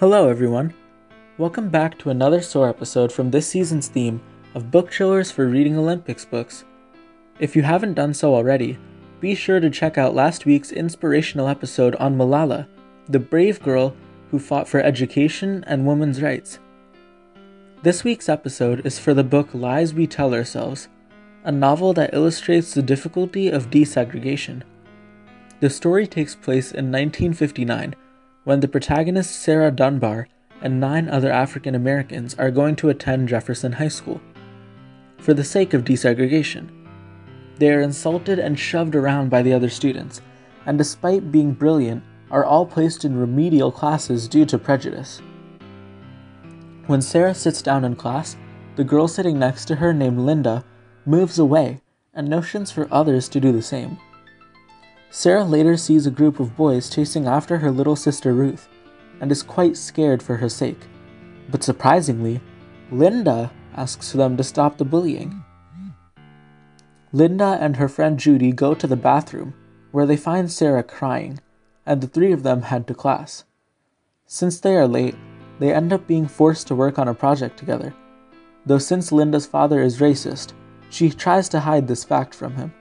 Hello, everyone. Welcome back to another SOAR episode from this season's theme of Book Chillers for Reading Olympics books. If you haven't done so already, be sure to check out last week's inspirational episode on Malala, the brave girl who fought for education and women's rights. This week's episode is for the book Lies We Tell Ourselves, a novel that illustrates the difficulty of desegregation. The story takes place in 1959 when the protagonist Sarah Dunbar and nine other African Americans are going to attend Jefferson High School for the sake of desegregation. They are insulted and shoved around by the other students, and despite being brilliant, are all placed in remedial classes due to prejudice. When Sarah sits down in class, the girl sitting next to her, named Linda, moves away and notions for others to do the same. Sarah later sees a group of boys chasing after her little sister Ruth and is quite scared for her sake. But surprisingly, Linda asks them to stop the bullying. Linda and her friend Judy go to the bathroom, where they find Sarah crying, and the three of them head to class. Since they are late, they end up being forced to work on a project together. Though since Linda's father is racist, she tries to hide this fact from him.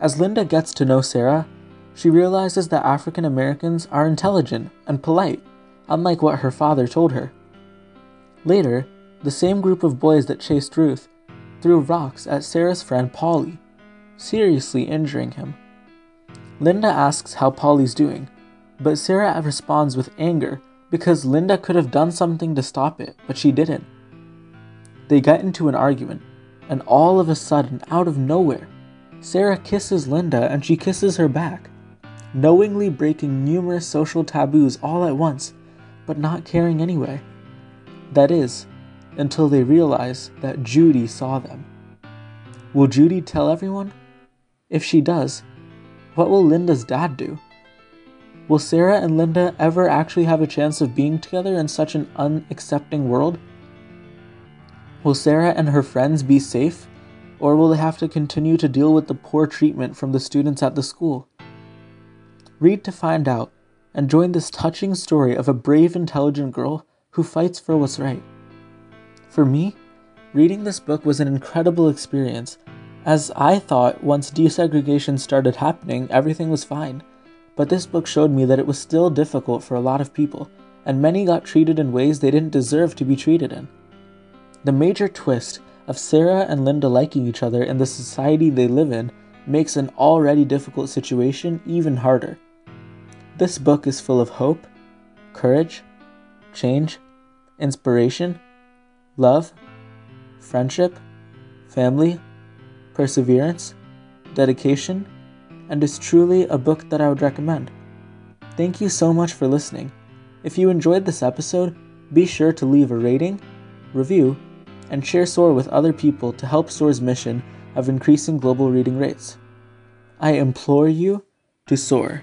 As Linda gets to know Sarah, she realizes that African Americans are intelligent and polite, unlike what her father told her. Later, the same group of boys that chased Ruth threw rocks at Sarah's friend Polly, seriously injuring him. Linda asks how Polly's doing, but Sarah responds with anger because Linda could have done something to stop it, but she didn't. They get into an argument, and all of a sudden, out of nowhere, Sarah kisses Linda and she kisses her back, knowingly breaking numerous social taboos all at once, but not caring anyway. That is, until they realize that Judy saw them. Will Judy tell everyone? If she does, what will Linda's dad do? Will Sarah and Linda ever actually have a chance of being together in such an unaccepting world? Will Sarah and her friends be safe, or will they have to continue to deal with the poor treatment from the students at the school? Read to find out, and join this touching story of a brave, intelligent girl who fights for what's right. For me, reading this book was an incredible experience, as I thought once desegregation started happening, everything was fine. But this book showed me that it was still difficult for a lot of people, and many got treated in ways they didn't deserve to be treated in. The major twist of Sarah and Linda liking each other in the society they live in makes an already difficult situation even harder. This book is full of hope, courage, change, inspiration, love, friendship, family, perseverance, dedication, and is truly a book that I would recommend. Thank you so much for listening. If you enjoyed this episode, be sure to leave a rating, review, and share SOAR with other people to help SOAR's mission of increasing global reading rates. I implore you to soar.